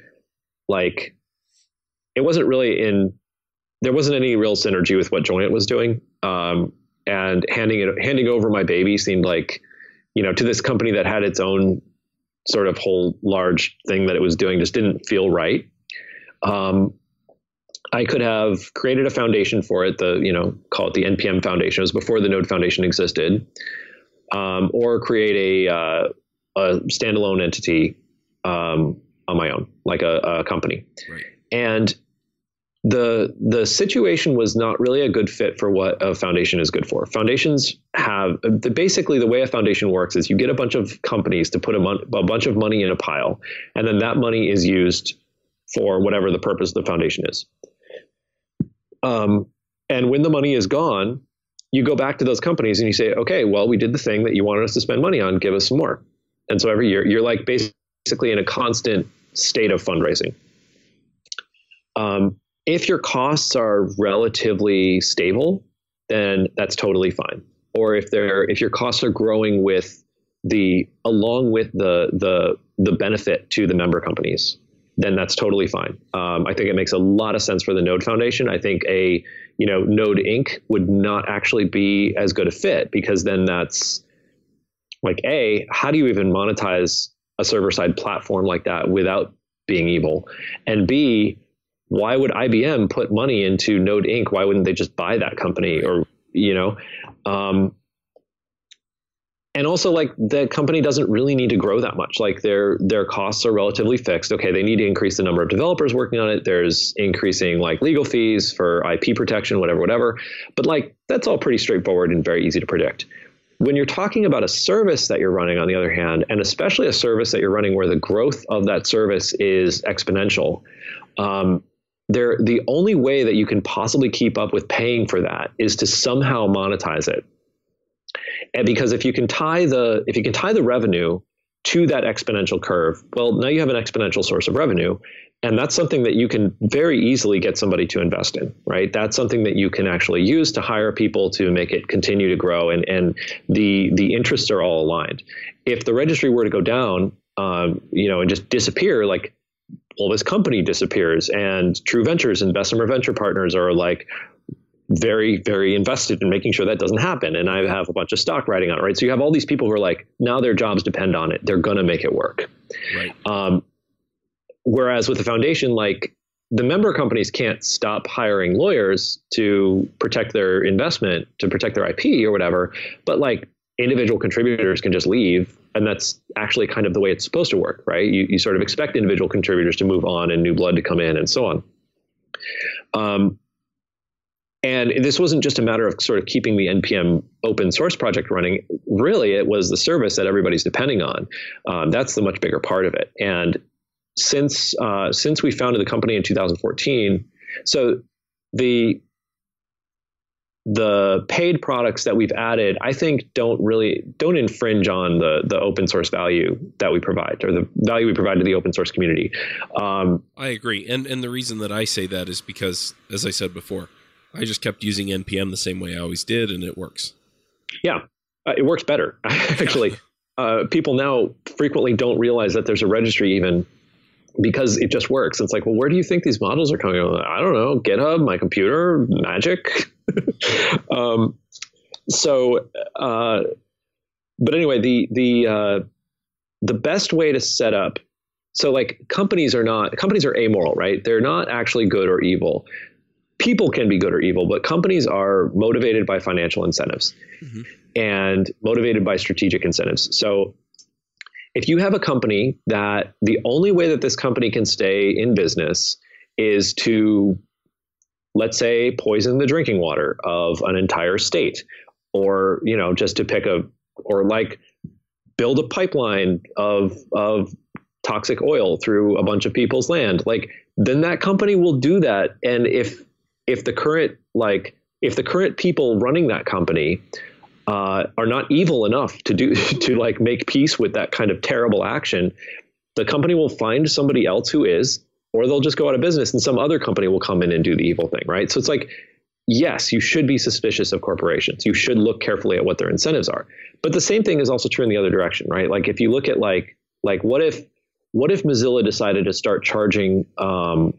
like it wasn't really in. There wasn't any real synergy with what Joyent was doing, um, and handing it handing over my baby seemed like you know to this company that had its own sort of whole large thing that it was doing just didn't feel right. Um, I could have created a foundation for it, the you know call it the NPM Foundation. It was before the Node Foundation existed, um, or create a uh, a standalone entity um, on my own, like a, a company.
Right.
And the the situation was not really a good fit for what a foundation is good for. Foundations have the, basically the way a foundation works is you get a bunch of companies to put a, mon- a bunch of money in a pile, and then that money is used for whatever the purpose of the foundation is. Um, and when the money is gone, you go back to those companies and you say, okay, well, we did the thing that you wanted us to spend money on. Give us some more. And so every year, you're like basically in a constant state of fundraising. Um, if your costs are relatively stable, then that's totally fine. Or if they're if your costs are growing with the along with the the the benefit to the member companies, then that's totally fine. Um, I think it makes a lot of sense for the Node Foundation. I think a you know Node Inc. would not actually be as good a fit because then that's like a how do you even monetize a server side platform like that without being evil, and b why would IBM put money into Node Inc? Why wouldn't they just buy that company or you know? Um, and also like the company doesn't really need to grow that much. Like their their costs are relatively fixed. Okay they need to increase the number of developers working on it. There's increasing like legal fees for ip protection whatever whatever. But like that's all pretty straightforward and very easy to predict. When you're talking about a service that you're running on the other hand and especially a service that you're running where the growth of that service is exponential um, there the only way that you can possibly keep up with paying for that is to somehow monetize it and because if you can tie the if you can tie the revenue to that exponential curve, well, now you have an exponential source of revenue. And that's something that you can very easily get somebody to invest in, right? That's something that you can actually use to hire people to make it continue to grow, and and the the interests are all aligned. If the registry were to go down, um, you know, and just disappear, like well, this company disappears, and True Ventures and Bessemer Venture Partners are like, very, very invested in making sure that doesn't happen. And I have a bunch of stock writing on it, right? So you have all these people who are like, now their jobs depend on it. They're going to make it work. Right. Um, whereas with the foundation, like the member companies can't stop hiring lawyers to protect their investment, to protect their IP or whatever. But like individual contributors can just leave. And that's actually kind of the way it's supposed to work, right? You, you sort of expect individual contributors to move on and new blood to come in and so on. Um, and this wasn't just a matter of sort of keeping the npm open source project running. Really it was the service that everybody's depending on. Um, that's the much bigger part of it. And since uh, since we founded the company in 2014 so the the paid products that we've added i think don't really don't infringe on the the open source value that we provide or the value we provide to the open source community.
Um, i agree. And and the reason that i say that is because as i said before I just kept using npm the same way I always did, and it works.
Yeah, uh, it works better actually. uh, people now frequently don't realize that there's a registry even because it just works. It's like, well, where do you think these models are coming from? I don't know, GitHub, my computer, Magic. um, so, uh, but anyway, the the uh, the best way to set up. So, like, companies are not companies are amoral, right? They're not actually good or evil people can be good or evil, but companies are motivated by financial incentives mm-hmm. and motivated by strategic incentives. So if you have a company that the only way that this company can stay in business is to let's say poison the drinking water of an entire state or you know just to pick a or like build a pipeline of of toxic oil through a bunch of people's land like then that company will do that and if if the current like if the current people running that company uh, are not evil enough to do to like make peace with that kind of terrible action, the company will find somebody else who is, or they'll just go out of business and some other company will come in and do the evil thing, right? So it's like, yes, you should be suspicious of corporations. You should look carefully at what their incentives are. But the same thing is also true in the other direction, right? Like if you look at like like what if what if Mozilla decided to start charging um,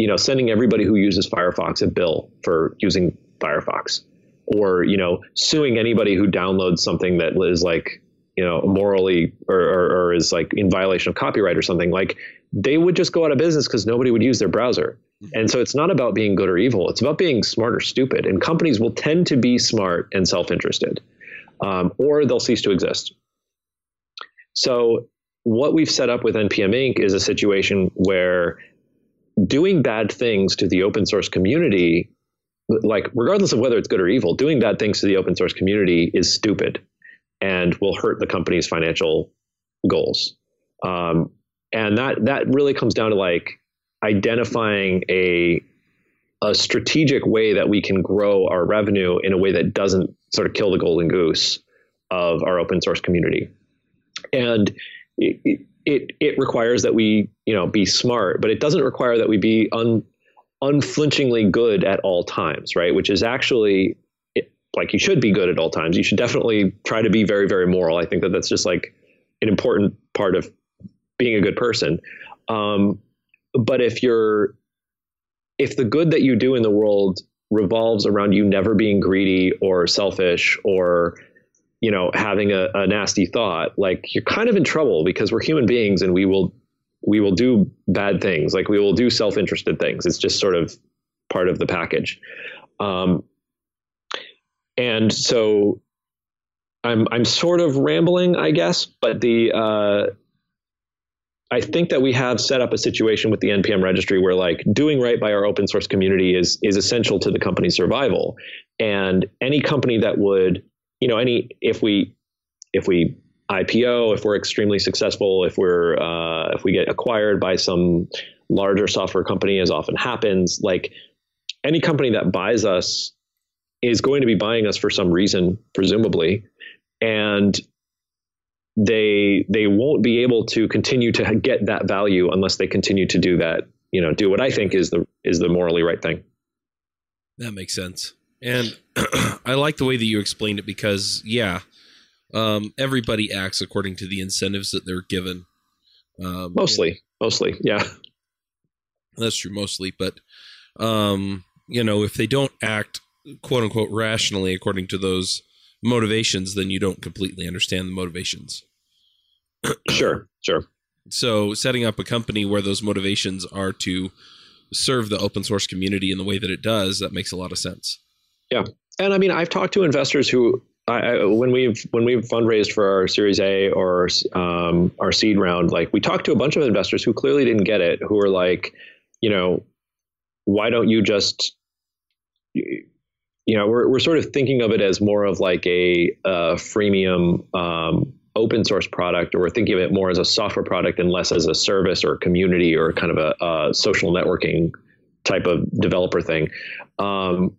you know, sending everybody who uses Firefox a bill for using Firefox, or you know, suing anybody who downloads something that is like you know morally or, or, or is like in violation of copyright or something. Like they would just go out of business because nobody would use their browser. Mm-hmm. And so it's not about being good or evil. It's about being smart or stupid. And companies will tend to be smart and self-interested, um, or they'll cease to exist. So what we've set up with npm inc is a situation where doing bad things to the open source community, like regardless of whether it's good or evil, doing bad things to the open source community is stupid and will hurt the company's financial goals. Um, and that that really comes down to like identifying a a strategic way that we can grow our revenue in a way that doesn't sort of kill the golden goose of our open source community. And it, it it requires that we you know be smart, but it doesn't require that we be un, unflinchingly good at all times, right? Which is actually like you should be good at all times. You should definitely try to be very very moral. I think that that's just like an important part of being a good person. Um, but if you're if the good that you do in the world revolves around you never being greedy or selfish or you know having a, a nasty thought like you're kind of in trouble because we're human beings and we will we will do bad things. Like we will do self-interested things. It's just sort of part of the package. Um, and so i'm i'm sort of rambling i guess but the uh, I think that we have set up a situation with the npm registry where like doing right by our open source community is is essential to the company's survival. And any company that would you know any if we if we IPO, if we're extremely successful, if we're uh, if we get acquired by some larger software company, as often happens, like any company that buys us is going to be buying us for some reason, presumably, and they they won't be able to continue to get that value unless they continue to do that. You know, do what I think is the is the morally right thing.
That makes sense, and I like the way that you explained it because, yeah, um, everybody acts according to the incentives that they're given.
Um, mostly, mostly, yeah.
That's true, mostly. But um, you know, if they don't act quote unquote rationally according to those motivations, then you don't completely understand the motivations.
sure, sure.
So, setting up a company where those motivations are to serve the open source community in the way that it does, that makes a lot of sense.
Yeah. And I mean, I've talked to investors who I, when we've when we've fundraised for our Series A or um, our seed round, like we talked to a bunch of investors who clearly didn't get it, who were like, you know, why don't you just, you know, we're we're sort of thinking of it as more of like a, a freemium um, open source product, or we're thinking of it more as a software product and less as a service or community or kind of a, a social networking type of developer thing. Um,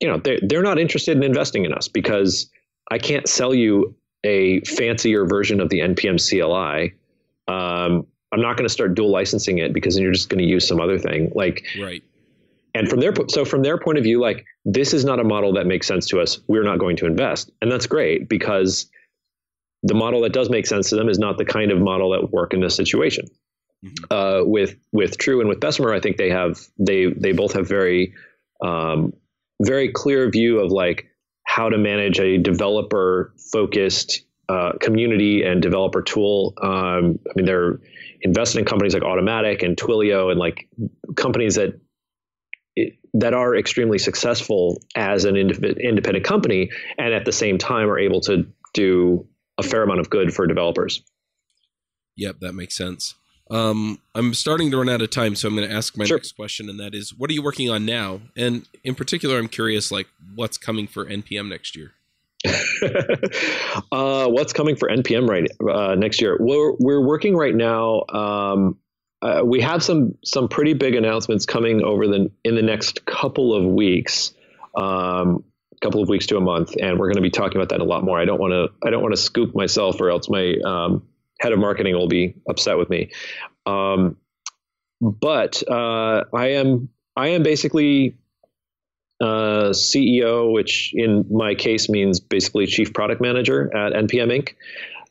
you know they're, they're not interested in investing in us because I can't sell you a fancier version of the npm CLI. Um, I'm not going to start dual licensing it because then you're just going to use some other thing. Like,
right.
And from their so from their point of view, like this is not a model that makes sense to us. We're not going to invest, and that's great because the model that does make sense to them is not the kind of model that would work in this situation. Mm-hmm. Uh, with with True and with Bessemer, I think they have they they both have very um, very clear view of like how to manage a developer focused uh, community and developer tool. Um, I mean, they're invested in companies like Automattic and Twilio and like companies that that are extremely successful as an independent company, and at the same time are able to do a fair amount of good for developers.
Yep, that makes sense. Um, I'm starting to run out of time, so I'm going to ask my
sure.
next question, and that is, what are you working on now? And in particular, I'm curious, like, what's coming for NPM next year?
uh, what's coming for NPM right uh, next year? We're we're working right now. Um, uh, we have some some pretty big announcements coming over the in the next couple of weeks. Um, couple of weeks to a month, and we're going to be talking about that a lot more. I don't want to I don't want to scoop myself, or else my um, head of marketing will be upset with me. Um, but uh, I am I am basically uh, CEO, which in my case means basically chief product manager at NPM Inc.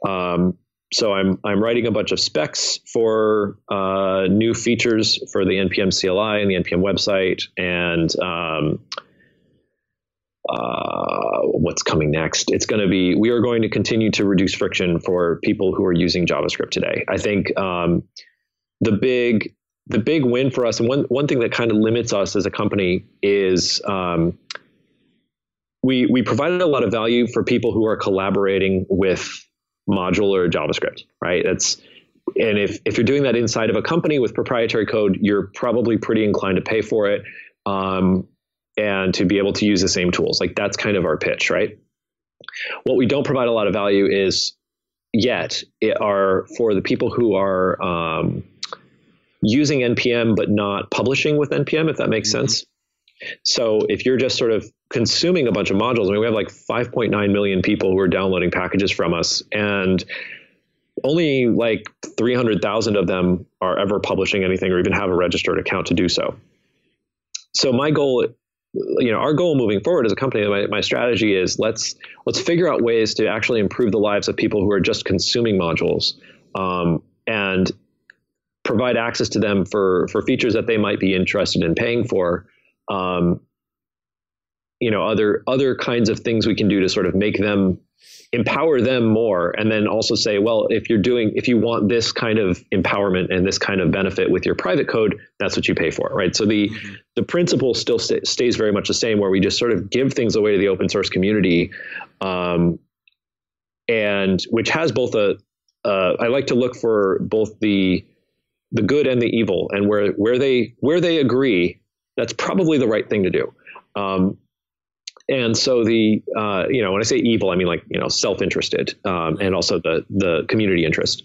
Um, so I'm I'm writing a bunch of specs for uh, new features for the npm CLI and the npm website, and um, uh, what's coming next. It's going to be we are going to continue to reduce friction for people who are using JavaScript today. I think um, the big the big win for us, and one one thing that kind of limits us as a company is um, we we provided a lot of value for people who are collaborating with modular JavaScript, right? That's and if if you're doing that inside of a company with proprietary code, you're probably pretty inclined to pay for it. Um, and to be able to use the same tools. Like that's kind of our pitch, right? What we don't provide a lot of value is yet are for the people who are um, using npm but not publishing with npm, if that makes mm-hmm. sense. So if you're just sort of consuming a bunch of modules, I mean, we have like 5.9 million people who are downloading packages from us, and only like 300,000 of them are ever publishing anything or even have a registered account to do so. So my goal you know our goal moving forward as a company my, my strategy is let's let's figure out ways to actually improve the lives of people who are just consuming modules um, and provide access to them for for features that they might be interested in paying for. Um, you know, other other kinds of things we can do to sort of make them empower them more and then also say well if you're doing if you want this kind of empowerment and this kind of benefit with your private code that's what you pay for right? So the the principle still st- stays very much the same where we just sort of give things away to the open source community um, and which has both a uh, I like to look for both the the good and the evil and where where they where they agree that's probably the right thing to do. Um, and so the uh, you know when I say evil, I mean like you know self-interested um, and also the the community interest.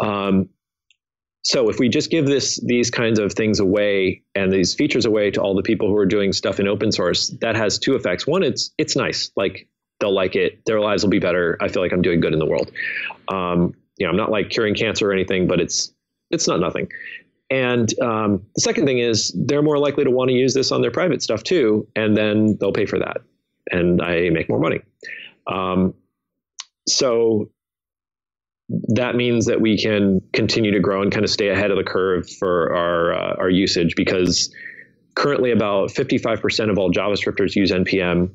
Um, so if we just give this these kinds of things away and these features away to all the people who are doing stuff in open source, that has two effects. One, it's it's nice, like they'll like it, their lives will be better. I feel like I'm doing good in the world. Um, you know, I'm not like curing cancer or anything, but it's it's not nothing. And um, the second thing is they're more likely to want to use this on their private stuff too, and then they'll pay for that and I make more money. Um, so that means that we can continue to grow and kind of stay ahead of the curve for our uh, our usage because currently about 55% of all JavaScripters use npm.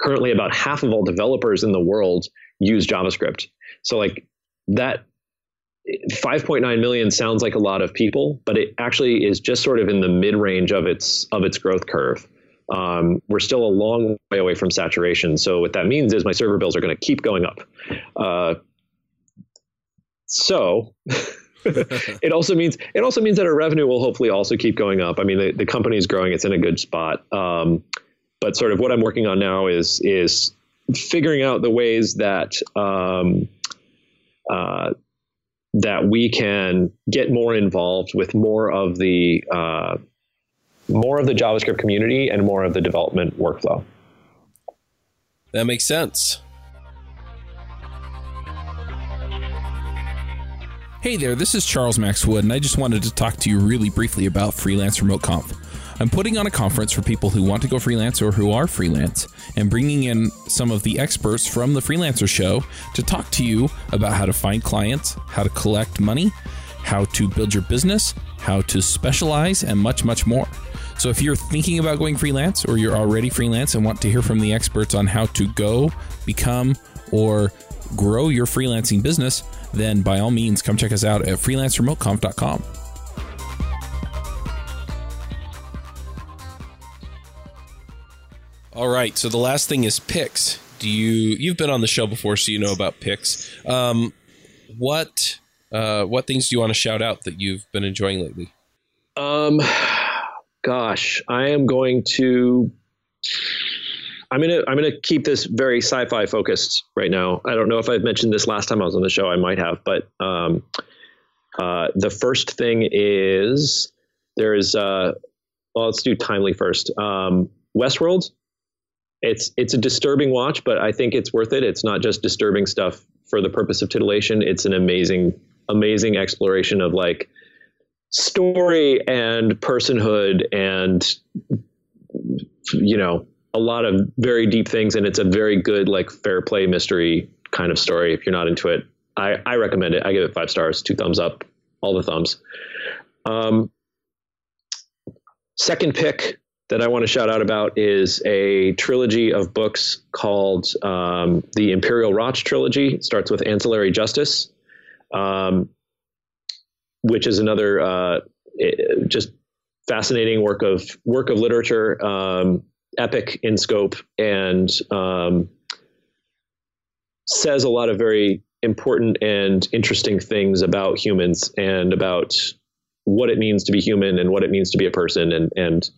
Currently, about half of all developers in the world use JavaScript. So like that 5.9 million sounds like a lot of people, but it actually is just sort of in the mid range of its of its growth curve um, we're still a long way away from saturation. So what that means is my server bills are going to keep going up. Uh, so it also means it also means that our revenue will hopefully also keep going up. I mean, the, the company is growing; it's in a good spot. Um, but sort of what I'm working on now is is figuring out the ways that um, uh, that we can get more involved with more of the uh, more of the JavaScript community and more of the development workflow.
That makes sense.
Hey there, this is Charles Max Wood, and I just wanted to talk to you really briefly about Freelance Remote Conf. I'm putting on a conference for people who want to go freelance or who are freelance, and bringing in some of the experts from the Freelancer Show to talk to you about how to find clients, how to collect money, how to build your business, how to specialize, and much, much more. So if you're thinking about going freelance or you're already freelance and want to hear from the experts on how to go, become, or grow your freelancing business, then by all means come check us out at freelanceremoteconf.com.
All right, so the last thing is picks. Do you you've been on the show before, so you know about picks. Um, what uh, what things do you want to shout out that you've been enjoying lately?
Um, gosh, I am going to. I'm gonna I'm gonna keep this very sci-fi focused right now. I don't know if I've mentioned this last time I was on the show. I might have, but um, uh, the first thing is there is uh, well, let's do timely first. Um, Westworld. It's it's a disturbing watch, but I think it's worth it. It's not just disturbing stuff for the purpose of titillation. It's an amazing amazing exploration of like story and personhood and you know a lot of very deep things and it's a very good like fair play mystery kind of story if you're not into it. I i recommend it. I give it five stars two thumbs up all the thumbs. Um second pick that i want to shout out about is a trilogy of books called um, the imperial Radch trilogy. It starts with ancillary justice. Um, which is another uh, just fascinating work of work of literature, um, epic in scope, and um, says a lot of very important and interesting things about humans and about what it means to be human and what it means to be a person and and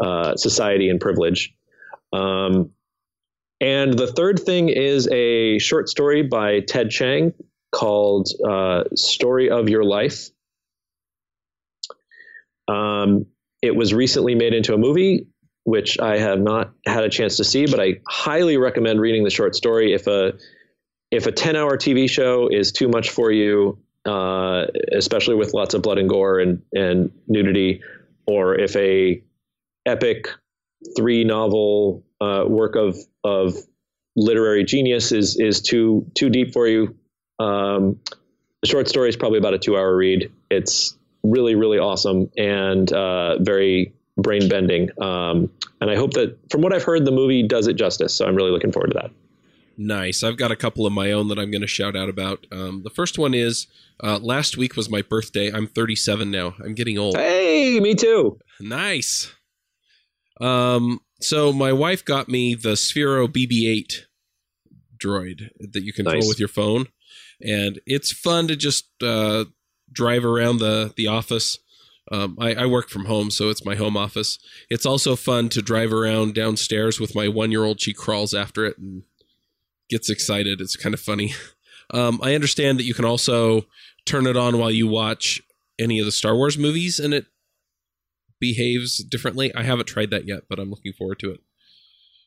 uh, society and privilege. Um, and the third thing is a short story by Ted Chiang called uh, "Story of Your Life," Um, it was recently made into a movie, which I have not had a chance to see, but I highly recommend reading the short story. If a if a ten hour TV show is too much for you, uh, especially with lots of blood and gore and and nudity, or if a epic three novel uh, work of of literary genius is is too too deep for you, um, the short story is probably about a two hour read. It's really, really awesome and uh, very brain bending. Um, and I hope that, from what I've heard, the movie does it justice. So I'm really looking forward to that.
Nice. I've got a couple of my own that I'm going to shout out about. Um, the first one is uh, last week was my birthday. I'm 37 now. I'm getting old.
Hey, me too.
Nice. Um, so my wife got me the Sphero BB-8 droid that you control nice. with your phone, and it's fun to just uh, drive around the the office. Um, I, I, work from home, so it's my home office. It's also fun to drive around downstairs with my one year old. She crawls after it and gets excited. It's kind of funny. Um, I understand that you can also turn it on while you watch any of the Star Wars movies, and it behaves differently. I haven't tried that yet, but I'm looking forward to it.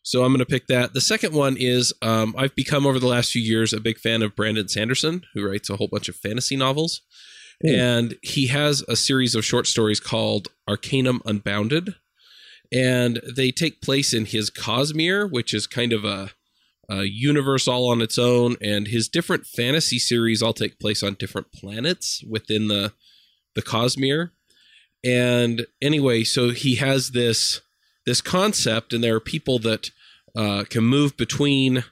So I'm going to pick that. The second one is um, I've become over the last few years a big fan of Brandon Sanderson, who writes a whole bunch of fantasy novels. Mm. And he has a series of short stories called Arcanum Unbounded. And they take place in his Cosmere, which is kind of a, a universe all on its own. And his different fantasy series all take place on different planets within the, the Cosmere. And anyway, so he has this this concept, and there are people that uh, can move between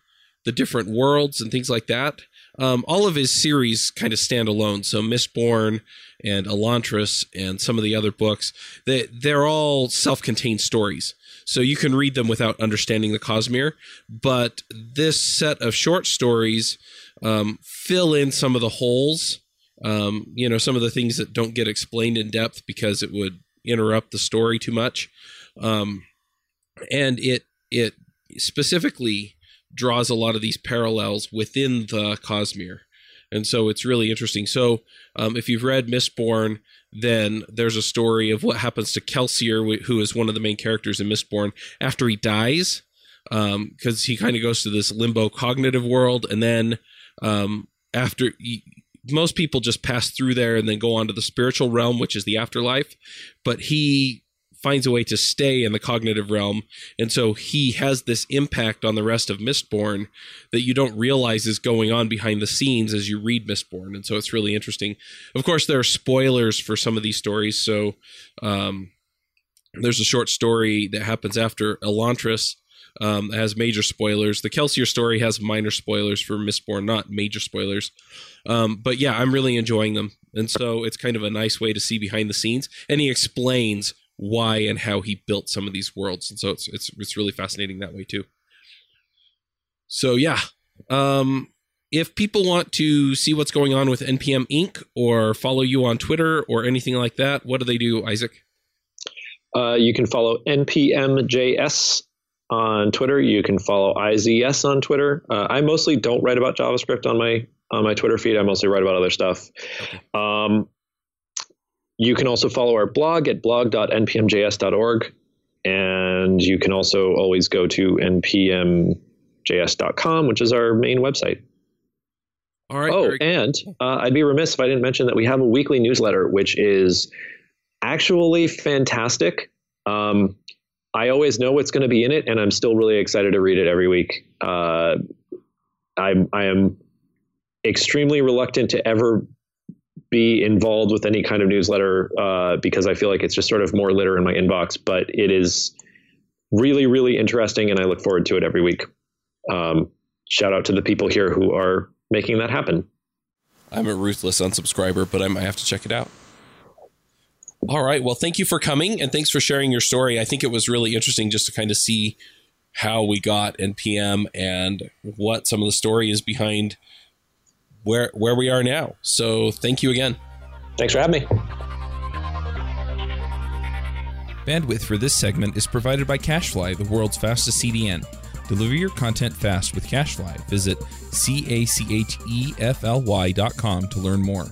the different worlds and things like that. Um, all of his series kind of stand alone. So Mistborn and Elantris and some of the other books, they they're all self-contained stories. So you can read them without understanding the Cosmere. But this set of short stories um, fill in some of the holes. Um, you know, some of the things that don't get explained in depth because it would interrupt the story too much um, and it it specifically draws a lot of these parallels within the Cosmere, and so it's really interesting. So um, if you've read Mistborn, then there's a story of what happens to Kelsier, who is one of the main characters in Mistborn, after he dies, because um, he kind of goes to this limbo cognitive world, and then um, after. He, most people just pass through there and then go on to the spiritual realm, which is the afterlife. But he finds a way to stay in the cognitive realm. And so he has this impact on the rest of Mistborn that you don't realize is going on behind the scenes as you read Mistborn. And so it's really interesting. Of course, there are spoilers for some of these stories. So um, there's a short story that happens after Elantris. Um, has major spoilers. The Kelsier story has minor spoilers for Mistborn, not major spoilers. Um, but yeah, I'm really enjoying them. And so it's kind of a nice way to see behind the scenes. And he explains why and how he built some of these worlds, and so it's it's it's really fascinating that way too. So yeah, um, if people want to see what's going on with NPM Inc. or follow you on Twitter or anything like that, what do they do, Isaac?
Uh, you can follow NPMJS on Twitter. You can follow IZS on Twitter. Uh, I mostly don't write about JavaScript on my on my Twitter feed. I mostly write about other stuff. Okay. Um, you can also follow our blog at blog.npmjs.org. And you can also always go to npmjs.com, which is our main website.
All right.
Oh, and uh, I'd be remiss if I didn't mention that we have a weekly newsletter, which is actually fantastic. Um, I always know what's going to be in it, and I'm still really excited to read it every week. Uh, I, I am extremely reluctant to ever be involved with any kind of newsletter uh, because I feel like it's just sort of more litter in my inbox. But it is really, really interesting, and I look forward to it every week. Um, shout out to the people here who are making that happen.
I'm a ruthless unsubscriber, but I might have to check it out. All right. Well, thank you for coming and thanks for sharing your story. I think it was really interesting just to kind of see how we got NPM and what some of the story is behind where where we are now. So thank you again.
Thanks for having me.
Bandwidth for this segment is provided by CacheFly, the world's fastest CDN. Deliver your content fast with CacheFly. Visit c a c h e f l y dot com to learn more.